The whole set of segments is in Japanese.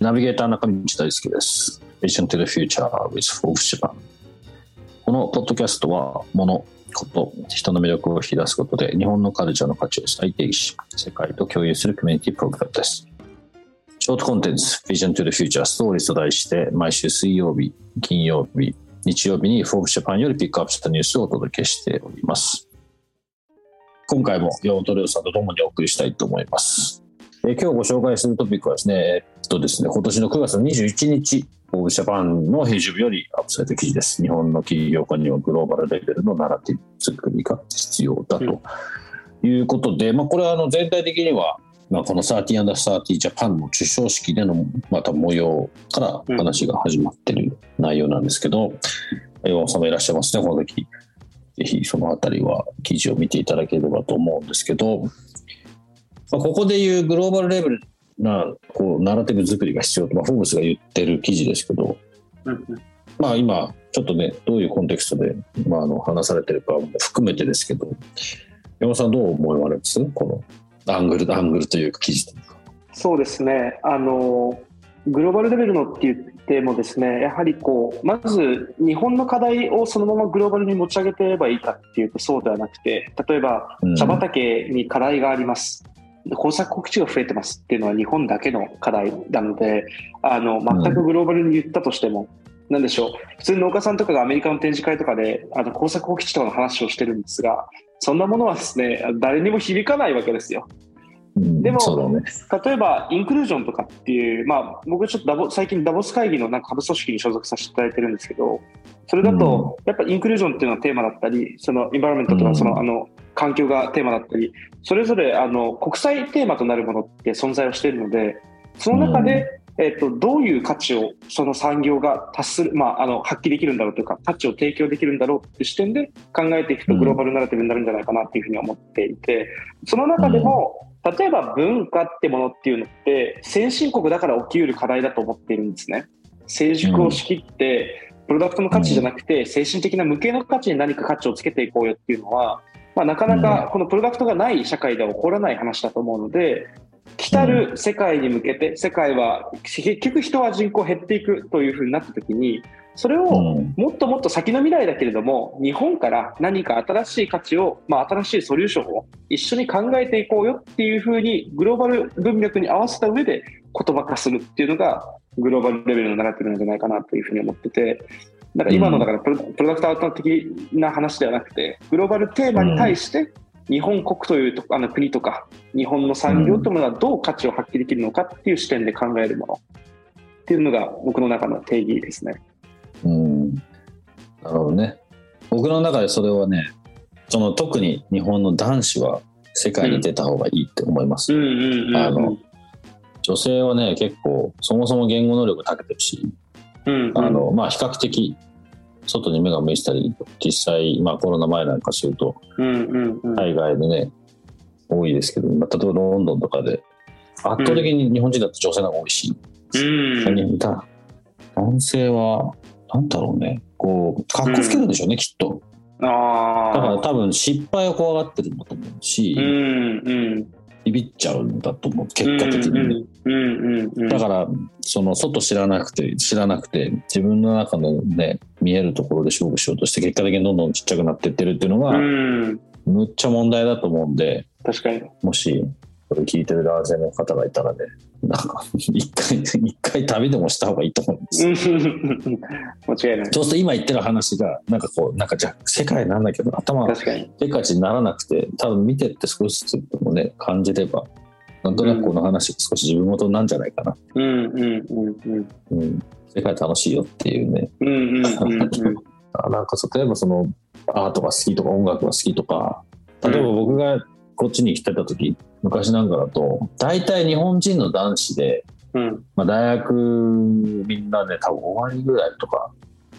ナビゲーター中道大輔です。Vision to the Future with Forbes Japan。このポッドキャストは、物、こと、人の魅力を引き出すことで、日本のカルチャーの価値を再定義し、世界と共有するコミュニティプログラムです。ショートコンテンツ、Vision to the Future ストーリーと題して、毎週水曜日、金曜日、日曜日に Forbes Japan よりピックアップしたニュースをお届けしております。今回も山本亮さんと共にお送りしたいと思います。え今日ご紹介するトピックはですね、えっとですね、今年の9月の21日、フォーブジャパンの編集部よりアップされた記事です。日本の企業家にはグローバルレベルのナラティブ作りが必要だということで、まあ、これはあの全体的には、まあ、この 30&30 ジャパンの授賞式でのまた模様から話が始まってる内容なんですけど、岩尾さんもいらっしゃいますね、この時。ぜひそのあたりは記事を見ていただければと思うんですけど、まあ、ここでいうグローバルレベルなこうナラティブ作りが必要と、まあ、フォーブスが言ってる記事ですけど、まあ、今ちょっとねどういうコンテクストで、まあ、あの話されてるかも含めてですけど山本さんどう思われます？このアングルアングルというか記事というか。そうですね。あのグローバルレベルのって言ってもですねやはりこうまず日本の課題をそのままグローバルに持ち上げてればいいかっていうとそうではなくて例えばうん。茶畑に課題があります、耕作告知が増えてますっていうのは日本だけの課題なのであの全くグローバルに言ったとしても、なんでしょう普通に農家さんとかがアメリカの展示会とかであの耕作放棄地とかの話をしてるんですがそんなものはですね誰にも響かないわけですよ。うんでもね。例えばインクルージョンとかっていう、まあ、僕ちょっとダボ最近ダボス会議のなんか下部組織に所属させていただいてるんですけどそれだとやっぱインクルージョンっていうのはテーマだったりそのインバラメントとうん。かその、あの環境がテーマだったりそれぞれあの国際テーマとなるものって存在をしているのでその中で、えっとどういう価値をその産業が達する、まあ、あの発揮できるんだろうというか価値を提供できるんだろうっていう視点で考えていくとうんグローバルナラティブになるんじゃないかなっていうふうに思っていてその中でも、例えば文化ってものっていうのって先進国だから起きうる課題だと思っているんですね。成熟を仕切って、プロダクトの価値じゃなくて精神的な無形の価値に何か価値をつけていこうよっていうのは、まあ、なかなかこのプロダクトがない社会では起こらない話だと思うので来たる世界に向けて世界は結局人は人口減っていくというふうになった時にそれをうん。もっともっと先の未来だけれども日本から何か新しい価値を、まあ、新しいソリューションを一緒に考えていこうよっていうふうにグローバル文脈に合わせた上で言葉化するっていうのがグローバルレベルのナラティブなんじゃないかなというふうに思っててだから今のだからプロプロダクトアウト的な話ではなくてグローバルテーマに対して日本国というとあの国とか日本の産業というものがどう価値を発揮できるのかっていう視点で考えるもの。っていうのが僕の中の定義ですね。うん。なるほどね。僕の中でそれはね、その特に日本の男子は世界に出た方がいいって思います。うんうんうんあの女性はね、結構そもそも言語能力長けてるし、うんうん。あのまあ比較的外に目が向いてたり、実際、まあコロナ前なんかするとうんうんうん。海外でね、多いですけど、まあ、例えばロンドンとかで圧倒的に日本人だと女性の方が多いし、う男性は、なんだろうね、こう、かっこつけるんでしょうね、きっと。あだからあ多分失敗を怖がってるんだと思うし、うんうん。ビビっちゃうんだと思う、結果的にね。うんうんうんだから、その外知らなくて、知らなくて、自分の中のね、見えるところで勝負しようとして、結果的にどんどんちっちゃくなっていってるっていうのうが、ん。むっちゃ問題だと思うんで、確かに。もし、これ聞いてる男性の方がいたらね、なんか、一回、一回旅でもした方がいいと思うんです。うん間違いないそうすると今言ってる話が、なんかこう、なんかじゃあ世界なんだけど、頭がせっかちにならなくて、多分見てって少しずつでもね、感じれば、なんとなくこの話が少し自分ごとなんじゃないかな。うんうんうんうんうん。世界楽しいよっていうね。うんうんうんうん あなんか例えばそのアートが好きとか音楽が好きとか、例えば僕がこっちに来てた時昔なんかだと大体日本人の男子で、うん。まあ、大学みんなね多分終わりぐらいとか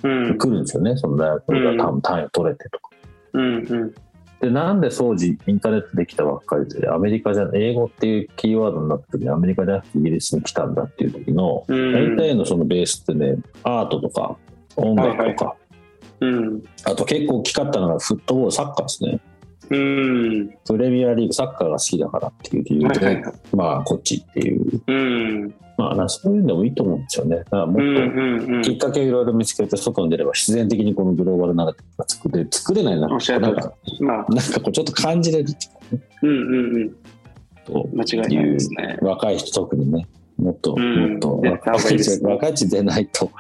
うん。来るんですよね、その大学が多分単位を取れてとか。うん。うん。でなんで当時インターネットできたばっかりでアメリカじゃ英語っていうキーワードになった時にアメリカじゃなくてイギリスに来たんだっていう時のうん。大体のそのベースってねアートとか音楽とか、うん。あと結構大きかったのがフットボールサッカーですねうん。プレミアリーグサッカーが好きだからっていう理由で、はいはいはい。まあこっちっていううん。まあなそういうのもいいと思うんですよねだからもっと。きっかけをいろいろ見つけて外に出れば必然的にこのグローバルならが作れ作れないななんかまあ、なんかこうちょっと感じれるうんうんうん。と間違いないですね。若い人特にねもっと、うんもっとやった方がいいですね若い人でないと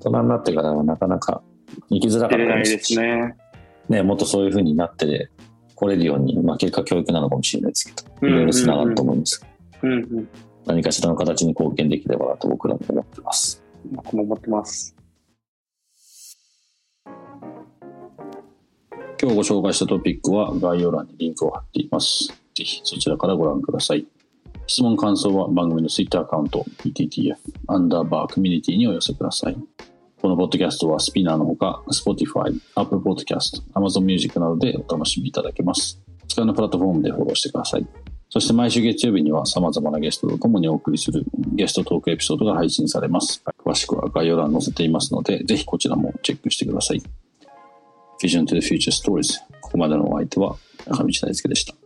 大人になってからはなかなか生きづらかったですね。ねもっとそういうふうになって来れるように、まあ、結果教育なのかもしれないですけどいろいろつながると思います、うんうん。何かしらの形に貢献できればなと僕らも思ってます僕も思ってます。今日ご紹介したトピックは概要欄にリンクを貼っています。ぜひそちらからご覧ください。質問感想は番組の Twitter アカウント PTTF アンダーバーコミュニティにお寄せください。このポッドキャストはスピナーのほか Spotify、Apple Podcast、Amazon Music などでお楽しみいただけます。使いのプラットフォームでフォローしてください。そして毎週月曜日には様々なゲストと共にお送りするゲストトークエピソードが配信されます。詳しくは概要欄に載せていますので、ぜひこちらもチェックしてください。Vision to the Future Stories。ここまでのお相手は中道大輔でした。